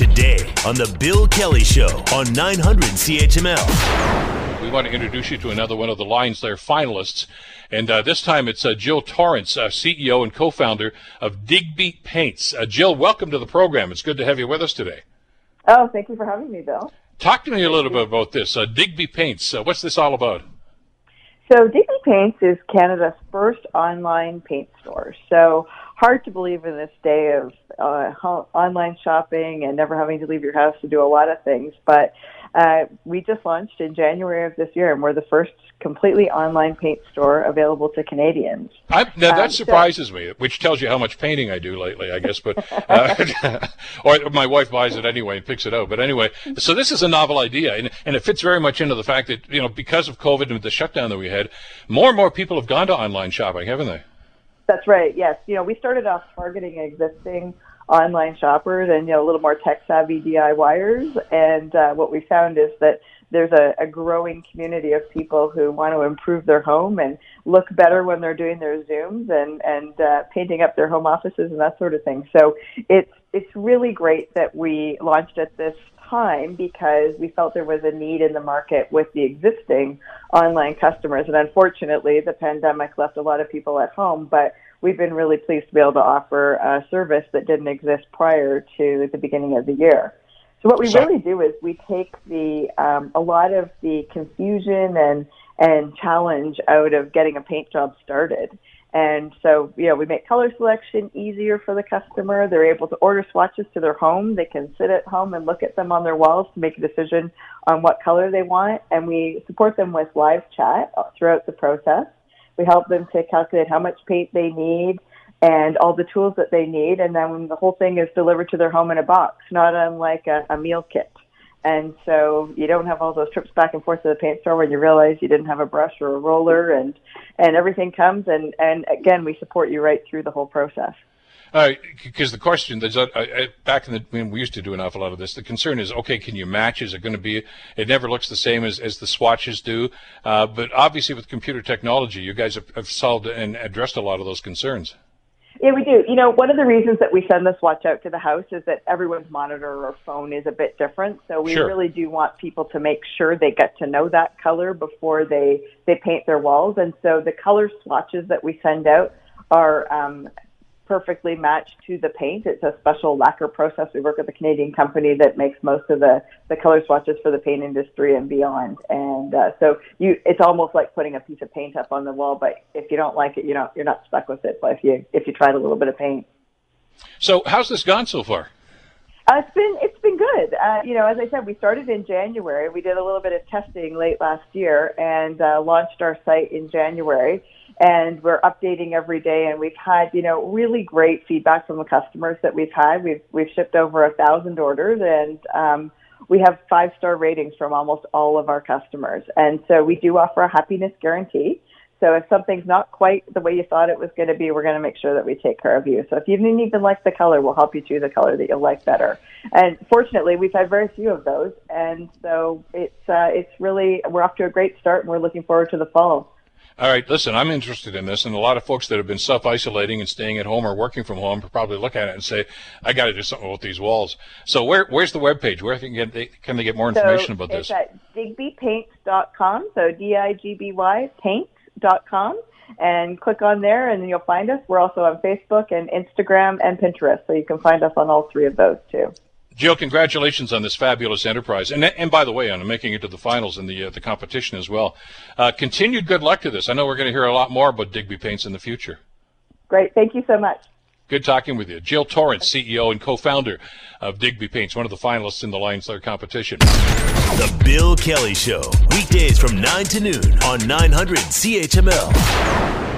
today on The Bill Kelly Show on 900 CHML. We want to introduce you to another one of the Lions Lair finalists. And uh, this time it's uh, Jill Torrance, uh, CEO and co founder of Digby Paints. Uh, Jill, welcome to the program. It's good to have you with us today. Oh, thank you for having me, Bill. Talk to me a little bit about this. Uh, Digby Paints, uh, what's this all about? So, Digby Paints is Canada's first online paint store. So, hard to believe in this day of uh, online shopping and never having to leave your house to do a lot of things. But uh, we just launched in January of this year, and we're the first completely online paint store available to Canadians. I, now that um, surprises so, me, which tells you how much painting I do lately, I guess. But uh, or my wife buys it anyway and picks it out. But anyway, so this is a novel idea, and, and it fits very much into the fact that you know because of COVID and the shutdown that we had, more and more people have gone to online shopping, haven't they? That's right. Yes. You know, we started off targeting existing online shoppers and you know a little more tech savvy DIYers, and uh, what we found is that there's a, a growing community of people who want to improve their home and look better when they're doing their zooms and and uh, painting up their home offices and that sort of thing. So it's it's really great that we launched at this time because we felt there was a need in the market with the existing online customers. And unfortunately, the pandemic left a lot of people at home, but we've been really pleased to be able to offer a service that didn't exist prior to the beginning of the year. So what we really do is we take the um, a lot of the confusion and and challenge out of getting a paint job started. And so, you know, we make color selection easier for the customer. They're able to order swatches to their home. They can sit at home and look at them on their walls to make a decision on what color they want. And we support them with live chat throughout the process. We help them to calculate how much paint they need and all the tools that they need. And then the whole thing is delivered to their home in a box, not unlike a, a meal kit. And so you don't have all those trips back and forth to the paint store when you realize you didn't have a brush or a roller and, and everything comes. And, and again, we support you right through the whole process. Because uh, the question uh, back in the when we used to do an awful lot of this, the concern is okay, can you match? Is it going to be? It never looks the same as, as the swatches do. Uh, but obviously, with computer technology, you guys have, have solved and addressed a lot of those concerns. Yeah, we do. You know, one of the reasons that we send this watch out to the house is that everyone's monitor or phone is a bit different. So we sure. really do want people to make sure they get to know that color before they they paint their walls. And so the color swatches that we send out are um, perfectly matched to the paint. It's a special lacquer process. We work with a Canadian company that makes most of the, the color swatches for the paint industry and beyond. And uh, so you, it's almost like putting a piece of paint up on the wall. But if you don't like it, you know, you're not stuck with it. But if you if you tried a little bit of paint. So how's this gone so far? Uh, it's been it's been good. Uh, you know, as I said, we started in January. We did a little bit of testing late last year and uh, launched our site in January and we're updating every day. And we've had, you know, really great feedback from the customers that we've had. We've we've shipped over a thousand orders, and um, we have five star ratings from almost all of our customers. And so we do offer a happiness guarantee. So if something's not quite the way you thought it was going to be, we're going to make sure that we take care of you. So if you didn't even like the color, we'll help you choose a color that you'll like better. And fortunately, we've had very few of those, and so it's uh, it's really we're off to a great start, and we're looking forward to the fall. All right, listen, I'm interested in this, and a lot of folks that have been self-isolating and staying at home or working from home probably look at it and say, "I got to do something with these walls." So, where where's the web page? Where can, get, can they get more information so about this? It's at digbypaints.com. So D-I-G-B-Y paint.com, and click on there, and you'll find us. We're also on Facebook and Instagram and Pinterest, so you can find us on all three of those too. Jill, congratulations on this fabulous enterprise, and and by the way, on making it to the finals in the uh, the competition as well. Uh, continued good luck to this. I know we're going to hear a lot more about Digby Paints in the future. Great, thank you so much. Good talking with you, Jill Torrance, CEO and co-founder of Digby Paints, one of the finalists in the Lions Lair competition. The Bill Kelly Show, weekdays from nine to noon on 900 CHML.